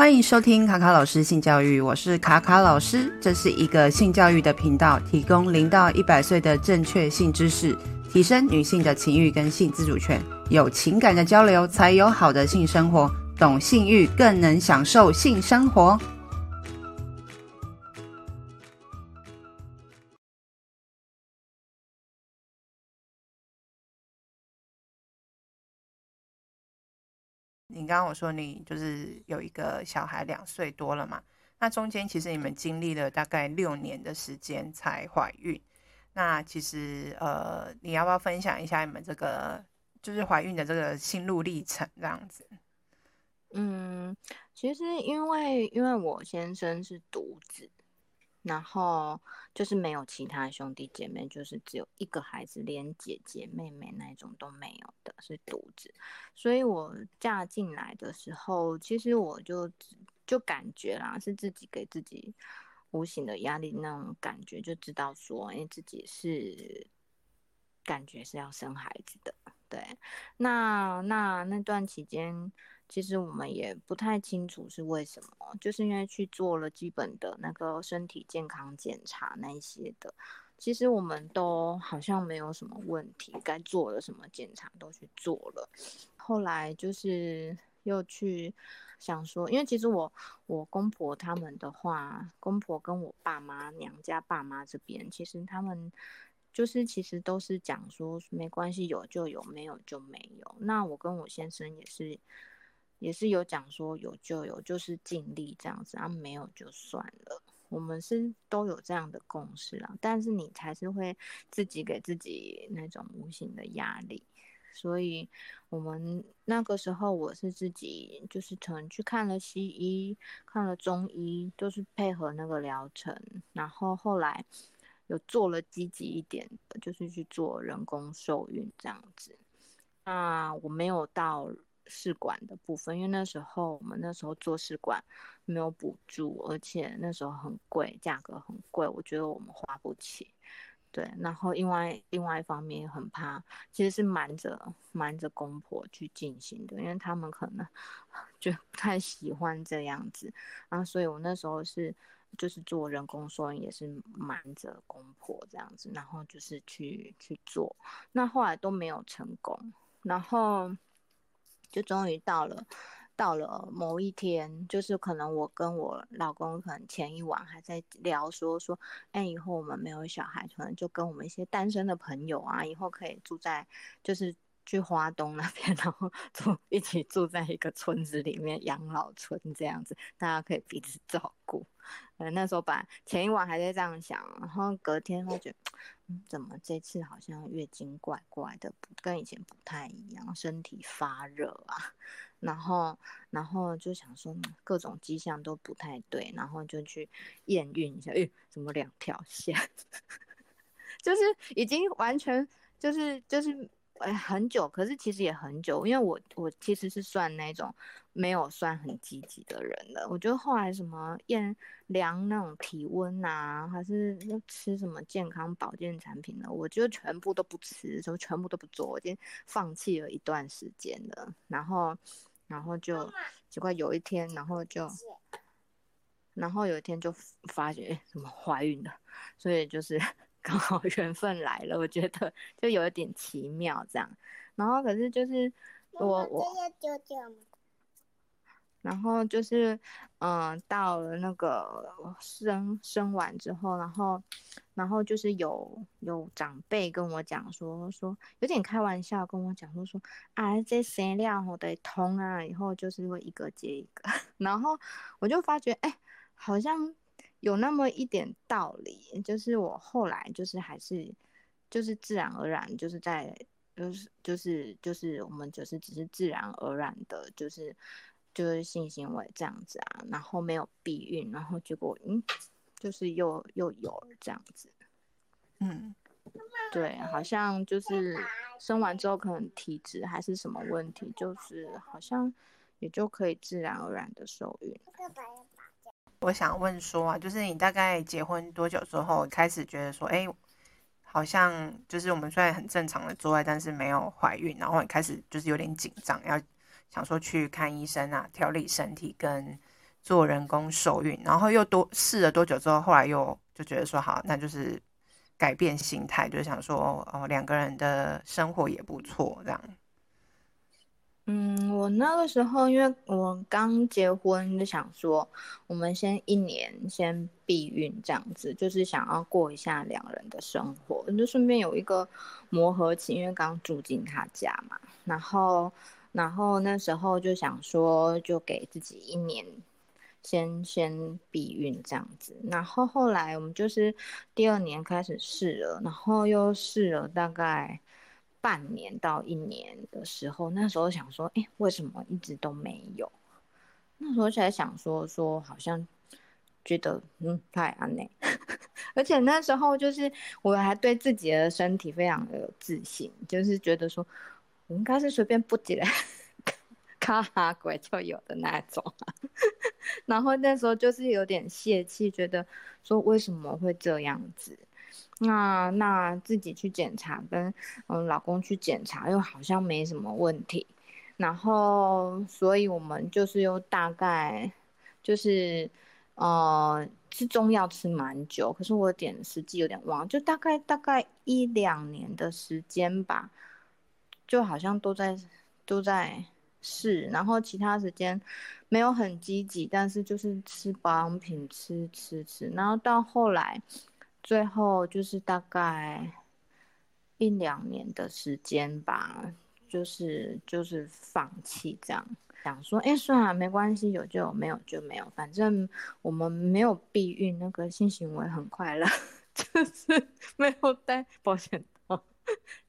欢迎收听卡卡老师性教育，我是卡卡老师，这是一个性教育的频道，提供零到一百岁的正确性知识，提升女性的情欲跟性自主权，有情感的交流才有好的性生活，懂性欲更能享受性生活。刚刚我说你就是有一个小孩两岁多了嘛？那中间其实你们经历了大概六年的时间才怀孕。那其实呃，你要不要分享一下你们这个就是怀孕的这个心路历程这样子？嗯，其实因为因为我先生是独子。然后就是没有其他兄弟姐妹，就是只有一个孩子，连姐姐妹妹那种都没有的，是独子。所以我嫁进来的时候，其实我就就感觉啦，是自己给自己无形的压力那种感觉，就知道说，哎，自己是感觉是要生孩子的。对，那那那段期间。其实我们也不太清楚是为什么，就是因为去做了基本的那个身体健康检查那些的，其实我们都好像没有什么问题，该做的什么检查都去做了。后来就是又去想说，因为其实我我公婆他们的话，公婆跟我爸妈娘家爸妈这边，其实他们就是其实都是讲说没关系，有就有，没有就没有。那我跟我先生也是。也是有讲说有就有，就是尽力这样子然啊，没有就算了。我们是都有这样的共识啊，但是你才是会自己给自己那种无形的压力。所以我们那个时候，我是自己就是可能去看了西医，看了中医，都是配合那个疗程。然后后来有做了积极一点的，就是去做人工受孕这样子。那我没有到。试管的部分，因为那时候我们那时候做试管没有补助，而且那时候很贵，价格很贵，我觉得我们花不起。对，然后另外另外一方面很怕，其实是瞒着瞒着公婆去进行的，因为他们可能 就不太喜欢这样子啊，所以我那时候是就是做人工受孕，也是瞒着公婆这样子，然后就是去去做，那后来都没有成功，然后。就终于到了，到了某一天，就是可能我跟我老公可能前一晚还在聊说说，哎，以后我们没有小孩，可能就跟我们一些单身的朋友啊，以后可以住在就是。去花东那边，然后 住一起住在一个村子里面，养老村这样子，大家可以彼此照顾。呃，那时候把前一晚还在这样想，然后隔天发觉，嗯，怎么这次好像月经怪怪的，跟以前不太一样，身体发热啊，然后然后就想说各种迹象都不太对，然后就去验孕一下，哎，怎么两条线？就是已经完全就是就是。哎，很久，可是其实也很久，因为我我其实是算那种没有算很积极的人的。我觉得后来什么验量那种体温啊，还是要吃什么健康保健产品呢？我就全部都不吃，就全部都不做，我已经放弃了一段时间了。然后，然后就奇怪，有一天，然后就，然后有一天就发觉，哎，怎么怀孕了？所以就是。刚好缘分来了，我觉得就有一点奇妙这样。然后可是就是我我，然后就是嗯、呃，到了那个生生完之后，然后然后就是有有长辈跟我讲说说有点开玩笑跟我讲说说啊这生料我得通啊，以后就是会一个接一个。然后我就发觉哎，好像。有那么一点道理，就是我后来就是还是就是自然而然就是在就是就是就是我们就是只是自然而然的，就是就是性行为这样子啊，然后没有避孕，然后结果嗯，就是又又有了这样子，嗯，对，好像就是生完之后可能体质还是什么问题，就是好像也就可以自然而然的受孕。我想问说啊，就是你大概结婚多久之后开始觉得说，哎，好像就是我们虽然很正常的做爱，但是没有怀孕，然后你开始就是有点紧张，要想说去看医生啊，调理身体跟做人工受孕，然后又多试了多久之后，后来又就觉得说好，那就是改变心态，就是想说哦，两个人的生活也不错，这样。嗯，我那个时候因为我刚结婚，就想说我们先一年先避孕这样子，就是想要过一下两人的生活，就顺便有一个磨合期，因为刚住进他家嘛。然后，然后那时候就想说，就给自己一年先先避孕这样子。然后后来我们就是第二年开始试了，然后又试了大概。半年到一年的时候，那时候想说，哎，为什么一直都没有？那时候才想说，说好像觉得，嗯，太安内。而且那时候就是我还对自己的身体非常的有自信，就是觉得说，我应该是随便不起来 卡哈鬼就有的那种。然后那时候就是有点泄气，觉得说为什么会这样子？那那自己去检查，跟嗯老公去检查，又好像没什么问题。然后，所以我们就是又大概就是呃吃中药吃蛮久，可是我点时机有点忘，就大概大概一两年的时间吧，就好像都在都在试，然后其他时间没有很积极，但是就是吃保养品吃吃吃，然后到后来。最后就是大概一两年的时间吧，就是就是放弃这样，想说，哎，算了，没关系，有就有，没有就没有，反正我们没有避孕，那个性行为很快乐，就是没有带保险套，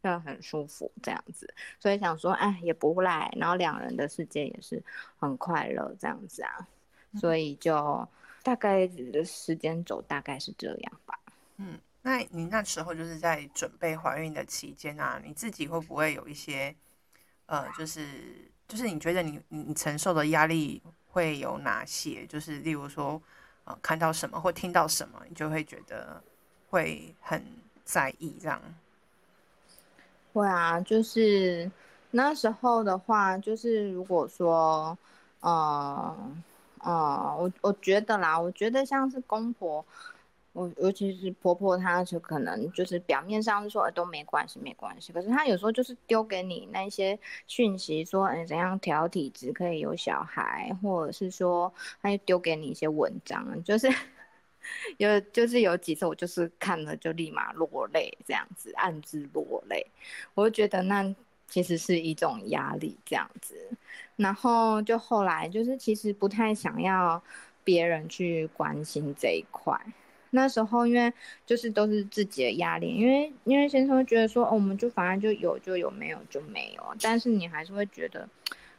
就很舒服这样子，所以想说，哎，也不赖，然后两人的世界也是很快乐这样子啊，所以就大概的时间轴大概是这样吧。嗯，那你那时候就是在准备怀孕的期间啊，你自己会不会有一些，呃，就是就是你觉得你你承受的压力会有哪些？就是例如说，呃，看到什么或听到什么，你就会觉得会很在意这样。会啊，就是那时候的话，就是如果说，呃呃，我我觉得啦，我觉得像是公婆。我尤其是婆婆，她就可能就是表面上是说都没关系，没关系。可是她有时候就是丢给你那些讯息，说嗯怎样调体质可以有小孩，或者是说她就丢给你一些文章，就是 有就是有几次我就是看了就立马落泪，这样子暗自落泪。我就觉得那其实是一种压力，这样子。然后就后来就是其实不太想要别人去关心这一块。那时候，因为就是都是自己的压力，因为因为先生会觉得说，哦，我们就反正就有就有，没有就没有，但是你还是会觉得，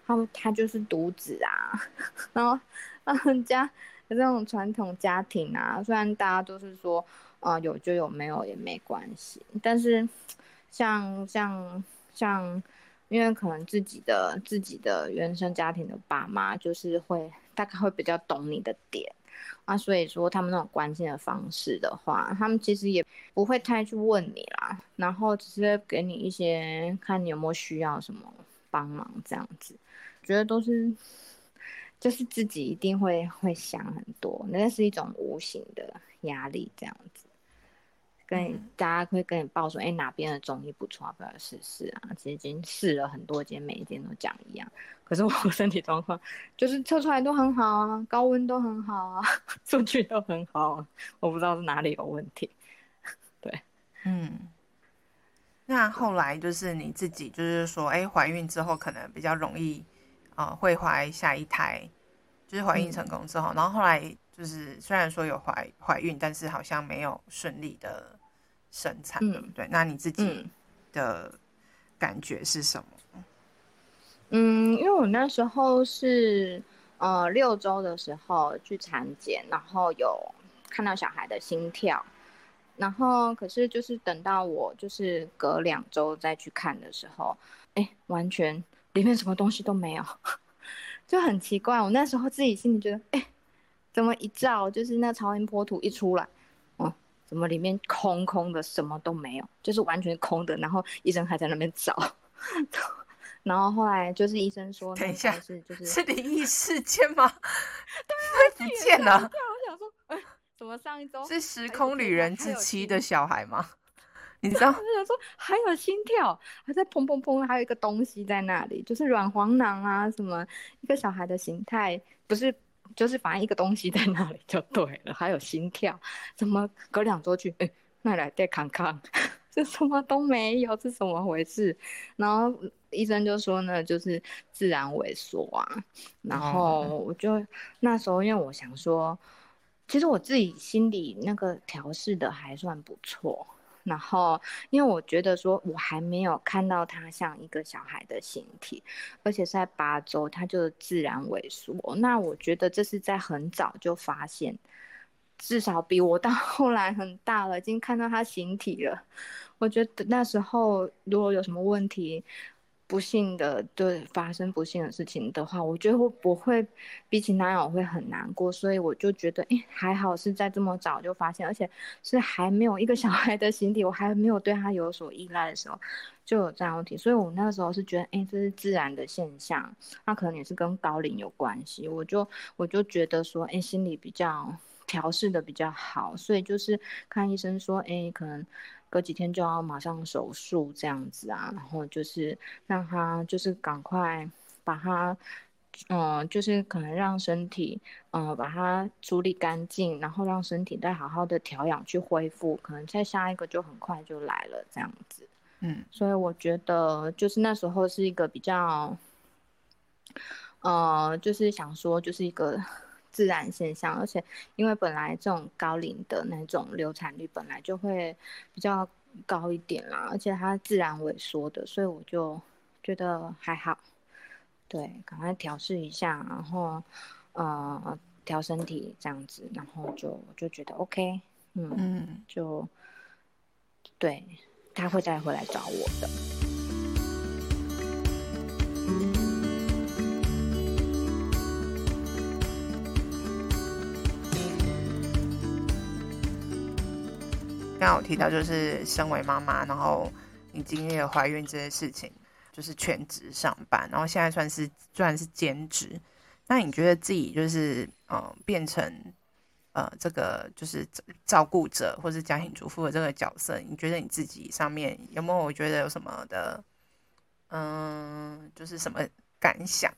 他他就是独子啊，然后让人家这种传统家庭啊，虽然大家都是说，啊、呃，有就有，没有也没关系，但是像像像，因为可能自己的自己的原生家庭的爸妈，就是会大概会比较懂你的点。啊，所以说他们那种关心的方式的话，他们其实也不会太去问你啦，然后只是给你一些看你有没有需要什么帮忙这样子，觉得都是就是自己一定会会想很多，那是一种无形的压力这样子。跟你大家会跟你报说，哎、欸，哪边的中医不错，要不要试试啊？其实已经试了很多间，每一间都讲一样。可是我 身体状况就是测出来都很好啊，高温都很好啊，数据都很好啊，我不知道是哪里有问题。对，嗯。那后来就是你自己就是说，哎、欸，怀孕之后可能比较容易啊、呃，会怀下一胎，就是怀孕成功之后，嗯、然后后来就是虽然说有怀怀孕，但是好像没有顺利的。生产对不对？嗯、那你自己的感觉是什么？嗯，因为我那时候是呃六周的时候去产检，然后有看到小孩的心跳，然后可是就是等到我就是隔两周再去看的时候，哎，完全里面什么东西都没有，就很奇怪。我那时候自己心里觉得，哎，怎么一照就是那超音波图一出来。哦怎么里面空空的，什么都没有，就是完全空的。然后医生还在那边找，然后后来就是医生说，等一下是就是是灵异事件吗？对啊，不见了。我想说，哎，怎么上一周是时空旅人之妻的小孩吗？你知道？我想说还有心跳，还在砰砰砰，还有一个东西在那里，就是软黄囊啊，什么一个小孩的形态，不是，就是反正一个东西在那里就对了。还有心跳，怎么隔两周去？哎，那来再看看，这什么都没有，这怎么回事？然后医生就说呢，就是自然萎缩啊。然后我就、哦、那时候，因为我想说，其实我自己心里那个调试的还算不错。然后，因为我觉得说，我还没有看到他像一个小孩的形体，而且在八周他就自然萎缩。那我觉得这是在很早就发现，至少比我到后来很大了，已经看到他形体了。我觉得那时候如果有什么问题，不幸的，对，发生不幸的事情的话，我觉得会不会比起那样我会很难过，所以我就觉得，哎，还好是在这么早就发现，而且是还没有一个小孩的心底，我还没有对他有所依赖的时候，就有这样问题，所以我那个时候是觉得，哎，这是自然的现象，那可能也是跟高龄有关系，我就我就觉得说，哎，心里比较调试的比较好，所以就是看医生说，哎，可能。隔几天就要马上手术这样子啊，然后就是让他就是赶快把它，嗯，就是可能让身体，嗯，把它处理干净，然后让身体再好好的调养去恢复，可能再下一个就很快就来了这样子。嗯，所以我觉得就是那时候是一个比较，呃，就是想说就是一个。自然现象，而且因为本来这种高龄的那种流产率本来就会比较高一点啦，而且它自然萎缩的，所以我就觉得还好。对，赶快调试一下，然后呃调身体这样子，然后就就觉得 OK，嗯，嗯就对，他会再回来找我的。刚刚有提到，就是身为妈妈，然后你经历了怀孕这些事情，就是全职上班，然后现在算是算是兼职。那你觉得自己就是呃变成呃这个就是照顾者或是家庭主妇的这个角色，你觉得你自己上面有没有？觉得有什么的，嗯、就是什么感想？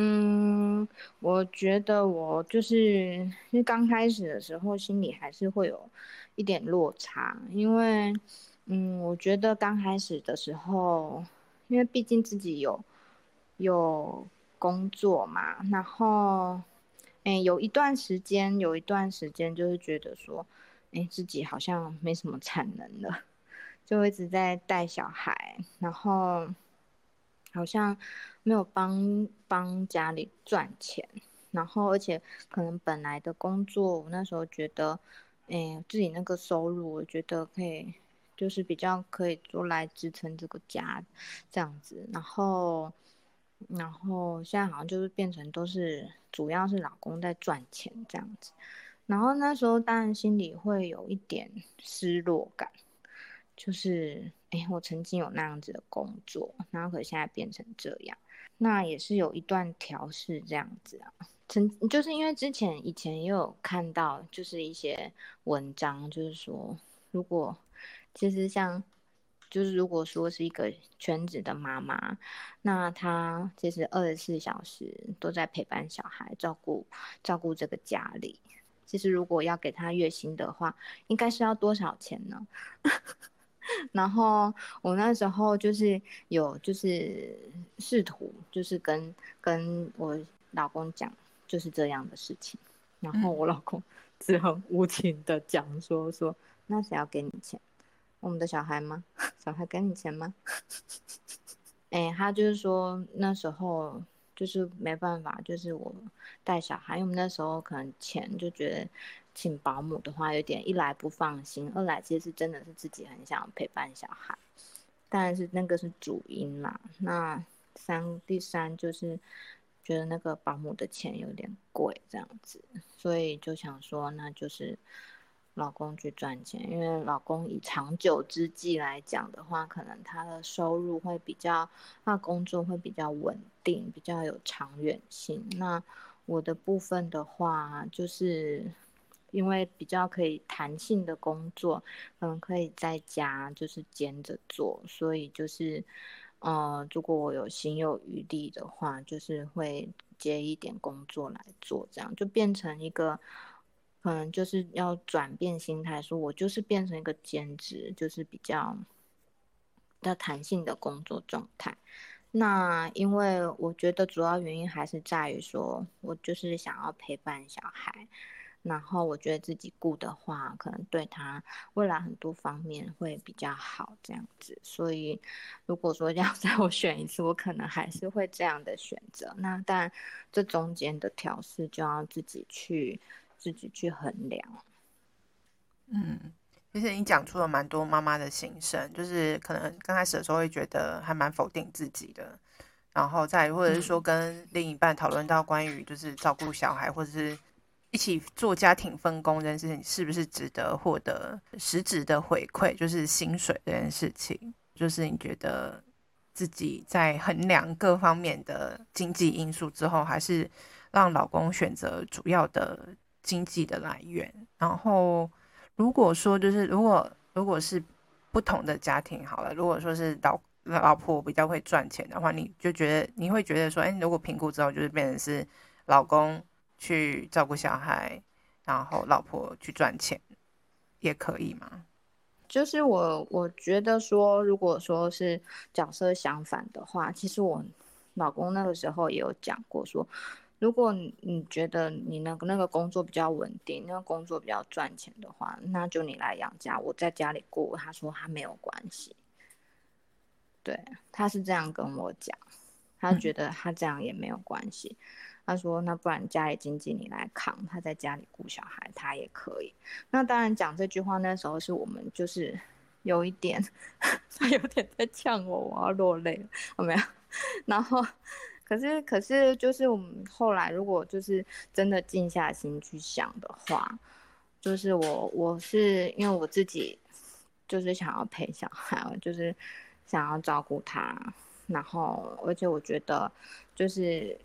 嗯，我觉得我就是因为刚开始的时候，心里还是会有一点落差，因为嗯，我觉得刚开始的时候，因为毕竟自己有有工作嘛，然后哎，有一段时间，有一段时间就是觉得说，哎，自己好像没什么产能了，就一直在带小孩，然后。好像没有帮帮家里赚钱，然后而且可能本来的工作，我那时候觉得，哎，自己那个收入，我觉得可以，就是比较可以做来支撑这个家，这样子。然后，然后现在好像就是变成都是主要是老公在赚钱这样子。然后那时候当然心里会有一点失落感。就是，哎，我曾经有那样子的工作，然后可现在变成这样，那也是有一段调试这样子啊。曾就是因为之前以前也有看到，就是一些文章，就是说，如果其实像，就是如果说是一个全职的妈妈，那她其实二十四小时都在陪伴小孩，照顾照顾这个家里。其实如果要给她月薪的话，应该是要多少钱呢？然后我那时候就是有就是试图就是跟跟我老公讲就是这样的事情，然后我老公 只很无情的讲说说，那谁要给你钱？我们的小孩吗？小孩给你钱吗？哎，他就是说那时候就是没办法，就是我带小孩，因为我们那时候可能钱就觉得。请保姆的话，有点一来不放心，二来其实是真的是自己很想陪伴小孩，但是那个是主因嘛。那三第三就是觉得那个保姆的钱有点贵，这样子，所以就想说，那就是老公去赚钱，因为老公以长久之计来讲的话，可能他的收入会比较，他工作会比较稳定，比较有长远性。那我的部分的话，就是因为比较可以弹性的工作，嗯，可以在家就是兼着做，所以就是，呃，如果我有心有余力的话，就是会接一点工作来做，这样就变成一个，可能就是要转变心态，说我就是变成一个兼职，就是比较的弹性的工作状态。那因为我觉得主要原因还是在于说，我就是想要陪伴小孩，然后我觉得自己顾的话，可能对他未来很多方面会比较好这样子。所以如果说要 再我选一次，我可能还是会这样的选择。那但这中间的调试就要自己去自己去衡量。嗯。其实你讲出了蛮多妈妈的心声，就是可能刚开始的时候会觉得还蛮否定自己的，然后再或者是说跟另一半讨论到关于就是照顾小孩或者是一起做家庭分工这件事情是不是值得获得实质的回馈，就是薪水这件事情，就是你觉得自己在衡量各方面的经济因素之后，还是让老公选择主要的经济的来源，然后。如果说就是如果如果是不同的家庭好了，如果说是老老婆比较会赚钱的话，你就觉得你会觉得说，哎，如果评估之后就是变成是老公去照顾小孩，然后老婆去赚钱，也可以吗？就是我我觉得说，如果说是角色相反的话，其实我老公那个时候也有讲过说。如果你觉得你那个那个工作比较稳定，那个工作比较赚钱的话，那就你来养家，我在家里过。他说他没有关系，对，他是这样跟我讲，他觉得他这样也没有关系。他说那不然家里经济你来扛，他在家里顾小孩，他也可以。那当然讲这句话那时候是我们就是有一点，他有点在呛我，我要落泪了，有没有？然后。可是，可是，就是我们后来，如果就是真的静下心去想的话，就是我，我是因为我自己就是想要陪小孩，就是想要照顾他，然后，而且我觉得就是。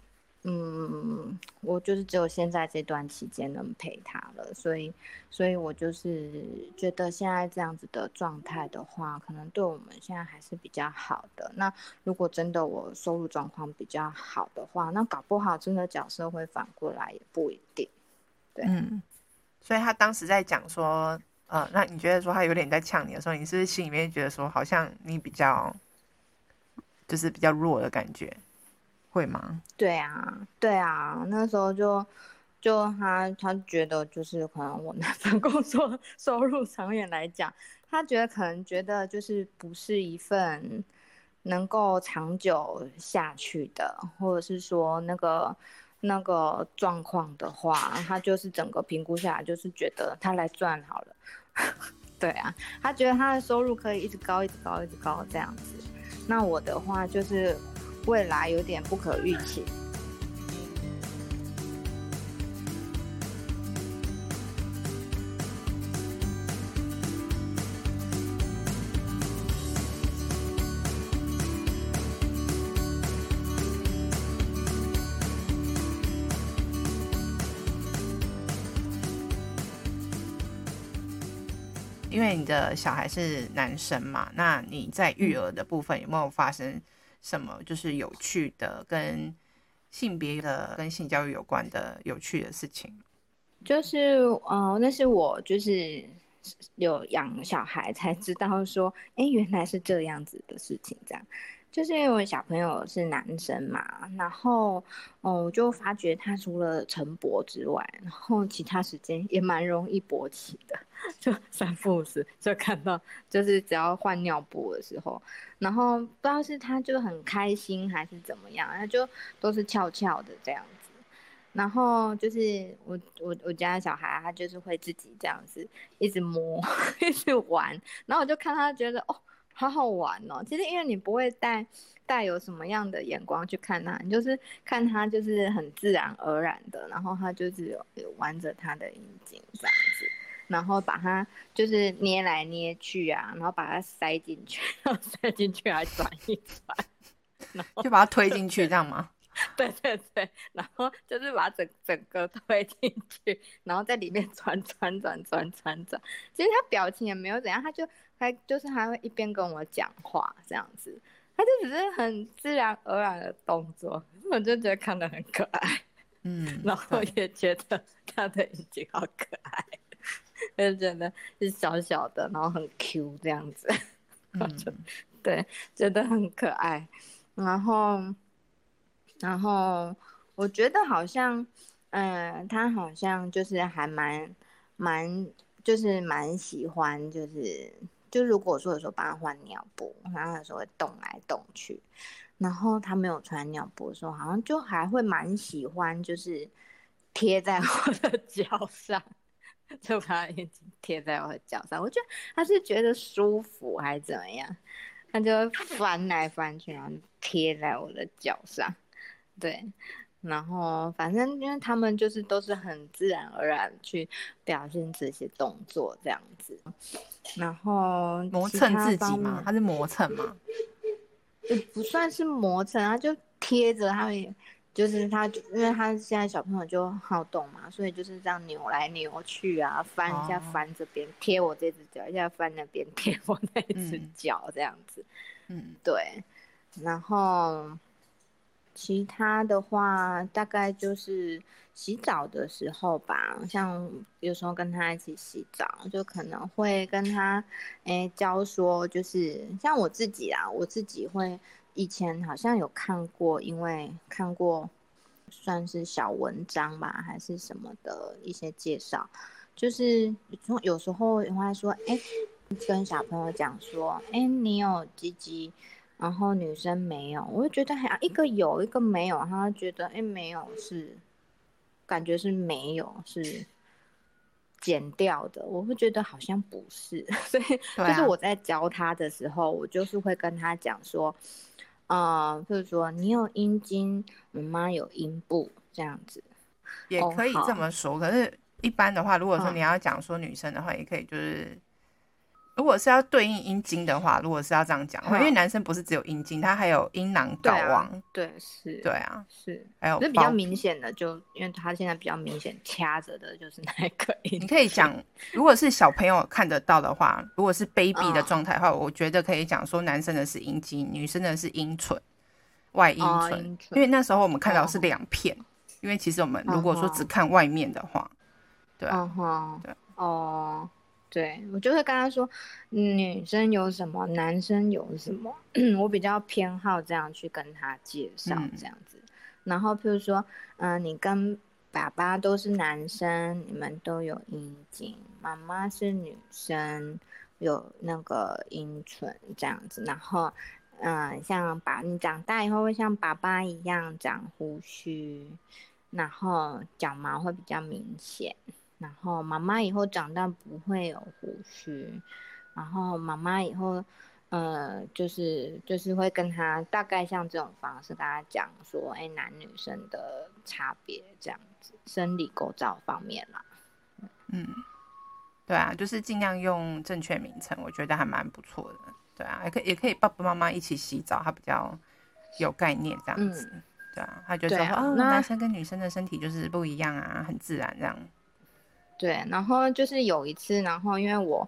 嗯，我就是只有现在这段期间能陪他了，所以，所以我就是觉得现在这样子的状态的话，可能对我们现在还是比较好的。那如果真的我收入状况比较好的话，那搞不好真的角色会反过来也不一定。对，嗯，所以他当时在讲说，呃，那你觉得说他有点在呛你的时候，你是不是心里面觉得说，好像你比较，就是比较弱的感觉？会吗？对啊，对啊，那时候就就他他觉得就是可能我那份 工作收入长远来讲，他觉得可能觉得就是不是一份能够长久下去的，或者是说那个那个状况的话，他就是整个评估下来就是觉得他来赚好了。对啊，他觉得他的收入可以一直高，一直高，一直高这样子。那我的话就是。未来有点不可预期。因为你的小孩是男生嘛，那你在育儿的部分有没有发生？什么就是有趣的，跟性别的、跟性教育有关的有趣的事情？就是，哦，那是我就是有养小孩才知道说，哎，原来是这样子的事情，这样。就是因为小朋友是男生嘛，然后哦，我就发觉他除了晨勃之外，然后其他时间也蛮容易勃起的，就三不五时就看到，就是只要换尿布的时候，然后不知道是他就很开心还是怎么样，他就都是翘翘的这样子，然后就是我我我家小孩他就是会自己这样子一直摸 一直玩，然后我就看他觉得哦。好好玩哦！其实因为你不会带带有什么样的眼光去看他，你就是看他就是很自然而然的，然后他就是有有玩着他的阴茎这样子，然后把它就是捏来捏去啊，然后把它塞进去，然后塞进去还转一转，然后就把它推进去这样吗？对对对，然后就是把整整个推进去，然后在里面 转转转转转转。其实他表情也没有怎样，他就还就是还会一边跟我讲话这样子，他就只是很自然而然的动作，我就觉得看得很可爱。嗯，然后也觉得他的眼睛好可爱，就觉得是小小的，然后很 Q 这样子，嗯，对，觉得很可爱，然后。然后我觉得好像，嗯、呃，他好像就是还蛮蛮，就是蛮喜欢，就是就如果说有时候帮他换尿布，然后有时候会动来动去，然后他没有穿尿布的时候，好像就还会蛮喜欢，就是贴在我的 脚上，就把眼睛贴在我的脚上，我觉得他是觉得舒服还是怎么样，他就会翻来翻去，然后贴在我的脚上。对，然后反正因为他们就是都是很自然而然去表现这些动作这样子，然后磨蹭自己嘛？他是磨蹭吗？也不算是磨蹭，他就贴着他们，就是他，因为他现在小朋友就好动嘛，所以就是这样扭来扭去啊，翻一下翻这边贴我这只脚，一下翻那边贴我那只脚这样子，嗯，对，然后。其他的话，大概就是洗澡的时候吧，像有时候跟他一起洗澡，就可能会跟他，诶、教说，就是像我自己啊，我自己会以前好像有看过，因为看过算是小文章吧，还是什么的一些介绍，就是有时候人家说，哎、跟小朋友讲说，哎、你有鸡鸡。然后女生没有，我就觉得好像一个有一个没有，他觉得哎没有是，感觉是没有是剪掉的，我会觉得好像不是，所以就是我在教他的时候，我就是会跟他讲说，呃，就是说你有阴茎，妈妈有阴部这样子，也可以这么说。可是一般的话，如果说你要讲说女生的话，也可以就是。如果是要对应阴茎的话，如果是要这样讲，因为男生不是只有阴茎，他还有阴囊、睾丸。对，是。对啊，是。还有，是比较明显的，就因为他现在比较明显掐着的就是那个。你可以讲，如果是小朋友看得到的话，如果是 baby 的状态的话，我觉得可以讲说，男生的是阴茎，女生的是阴唇，外阴唇。因为那时候我们看到是两片，因为其实我们如果说只看外面的话，对啊，对，哦。对，我就会跟他说，女生有什么，男生有什么，我比较偏好这样去跟他介绍这样子。嗯、然后，譬如说，嗯、呃，你跟爸爸都是男生，你们都有阴茎；妈妈是女生，有那个阴唇这样子。然后，嗯、呃，像爸，你长大以后会像爸爸一样长胡须，然后脚毛会比较明显。然后妈妈以后长大不会有胡须，然后妈妈以后，呃，就是就是会跟他大概像这种方式跟他讲说，哎，男女生的差别这样子，生理构造方面啦。嗯，对啊，就是尽量用正确名称，我觉得还蛮不错的。对啊，也可以也可以爸爸妈妈一起洗澡，他比较有概念这样子。嗯、对啊，他觉得说，哦，男生跟女生的身体就是不一样啊，很自然这样。对，然后就是有一次，然后因为我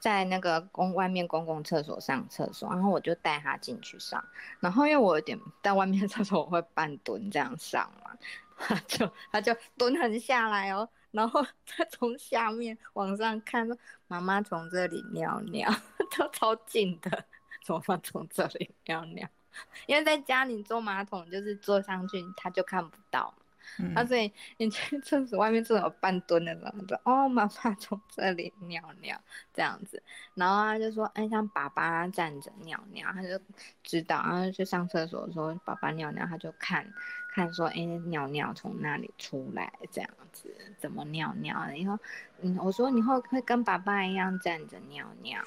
在那个公外面公共厕所上厕所，然后我就带他进去上，然后因为我有点在外面厕所我会半蹲这样上嘛，他就他就蹲很下来哦，然后他从下面往上看，说妈妈从这里尿尿，都超近的，妈妈从这里尿尿，因为在家里坐马桶就是坐上去他就看不到嘛。嗯、啊，所以你去 厕所外面正好半蹲的时候，就哦，妈妈 从这里尿尿这样子，然后他就说，哎，像爸爸站着尿尿，他就知道，然后去上厕所的时候，爸爸尿尿，他就看看说，哎，尿尿从哪里出来这样子，怎么尿尿的？然后，嗯，我说你会会跟爸爸一样站着尿尿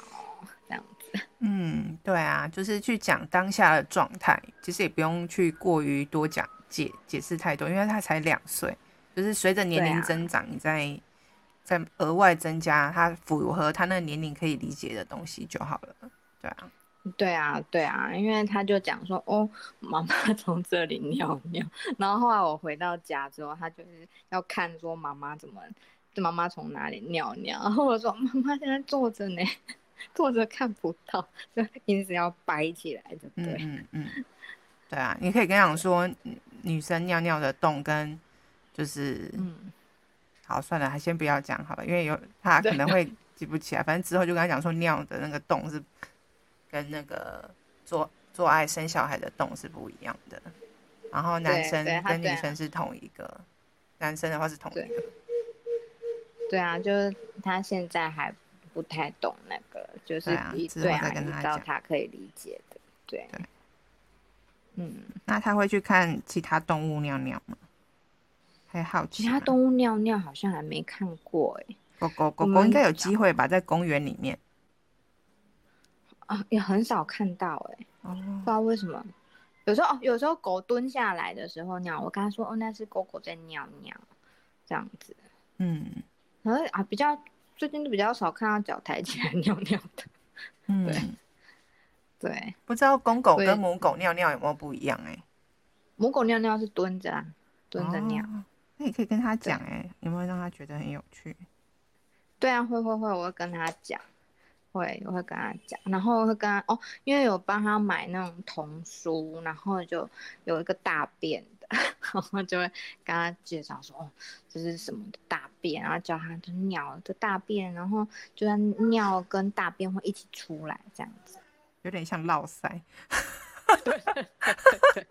这样子。嗯，对啊，就是去讲当下的状态，其实也不用去过于多讲。解解释太多，因为他才两岁，就是随着年龄增长，啊、你再再额外增加他符合他那个年龄可以理解的东西就好了。对啊，对啊，对啊，因为他就讲说，哦，妈妈从这里尿尿，然后后来我回到家之后，他就是要看说妈妈怎么，妈妈从哪里尿尿，然后我说妈妈现在坐着呢，坐着看不到，就一直要掰起来，对不对？嗯嗯，对啊，你可以跟他讲说，女生尿尿的洞跟就是，嗯，好，算了，还先不要讲好了，因为有他可能会记不起来，反正之后就跟他讲说尿的那个洞是。跟那个做做爱生小孩的洞是不一样的，然后男生跟女生是同一个，男生的话是同一个。对，啊，就是他现在还不太懂那个，就是比对啊，比较他可以理解的。对，对，嗯，那他会去看其他动物尿尿吗？还好奇。其他动物尿尿好像还没看过哎。狗狗狗狗应该有机会吧，在公园里面。啊，也很少看到哎、欸，哦，不知道为什么，有时候哦，有时候狗蹲下来的时候尿，我跟他说哦，那是狗狗在尿尿，这样子，嗯，然后啊，比较最近都比较少看到脚抬起来 尿尿的，嗯，对，对，不知道公狗跟母狗尿尿有没有不一样哎、欸？母狗尿尿是蹲着啊，蹲着尿，哦、那你可以跟他讲哎、欸，有没有让他觉得很有趣？对啊，会会会，我会跟他讲。会，我会跟他讲，然后会跟他哦，因为有帮他买那种童书，然后就有一个大便的，然后就会跟他介绍说哦，这是什么的大便，然后教他就尿的大便，然后就算尿跟大便会一起出来这样子，有点像落塞。对对对对，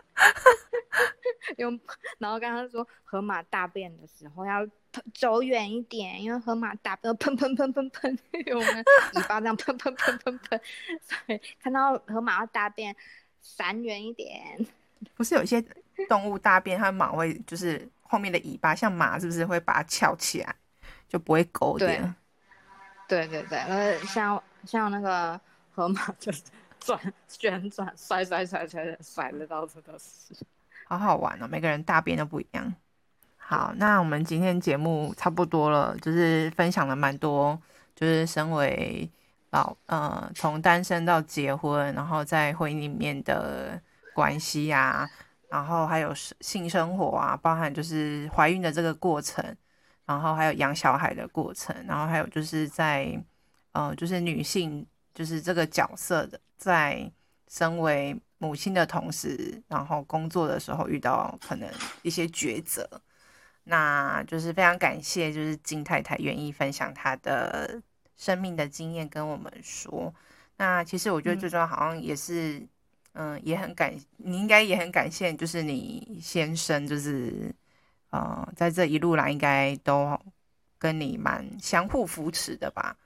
用，然后刚刚说河马大便的时候要走远一点，因为河马大便喷喷喷喷喷，我们尾巴这样喷喷喷喷喷，所以看到河马要大便，闪远一点。不是有一些动物大便，它的马会就是后面的尾巴，像马是不是会把它翘起来，就不会勾掉？对对对，呃，像像那个河马就是。转 旋转甩甩甩甩甩的到处都是，好好玩哦！每个人大便都不一样。好，那我们今天节目差不多了，就是分享了蛮多，就是身为老呃从单身到结婚，然后在婚姻里面的关系呀、啊，然后还有性生活啊，包含就是怀孕的这个过程，然后还有养小孩的过程，然后还有就是在呃就是女性就是这个角色的。在身为母亲的同时，然后工作的时候遇到可能一些抉择，那就是非常感谢，就是金太太愿意分享她的生命的经验跟我们说。那其实我觉得最重要，好像也是，嗯、呃，也很感，你应该也很感谢，就是你先生，就是呃，在这一路来应该都跟你蛮相互扶持的吧。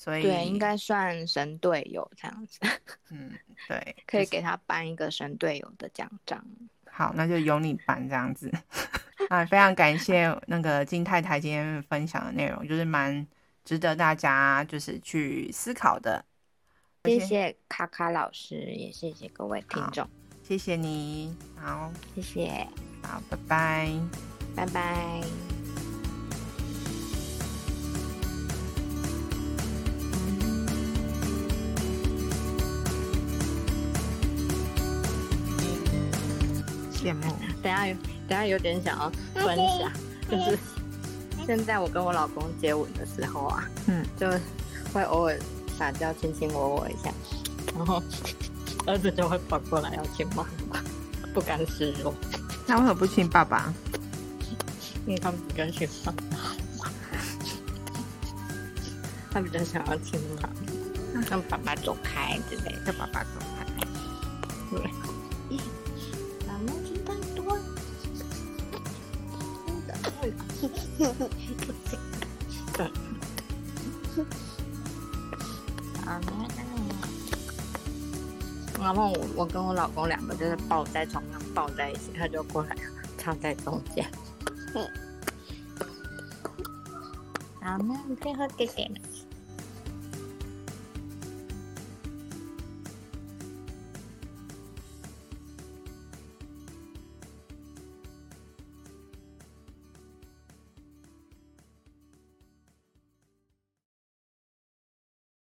所以对，应该算神队友这样子。嗯，对，可以给他颁一个神队友的奖章。好，那就由你颁这样子。啊，非常感谢那个金太太今天分享的内容，就是蛮值得大家就是去思考的。谢谢卡卡老师，也谢谢各位听众。谢谢你，好，谢谢，好，拜拜，拜拜。羡慕。等下有，等下有点想要分享，就是现在我跟我老公接吻的时候啊，嗯，就会偶尔撒娇亲亲我我一下，然后儿子就会跑过来要亲妈妈，不甘示弱。那为什么不亲爸爸？因为他们比较喜欢，他比较想要亲妈，让爸爸走开之类的，叫爸爸走开。对。然后我我跟我老公两个就是抱在床上抱在一起，他就过来插在中间。好，那你可以喝点点。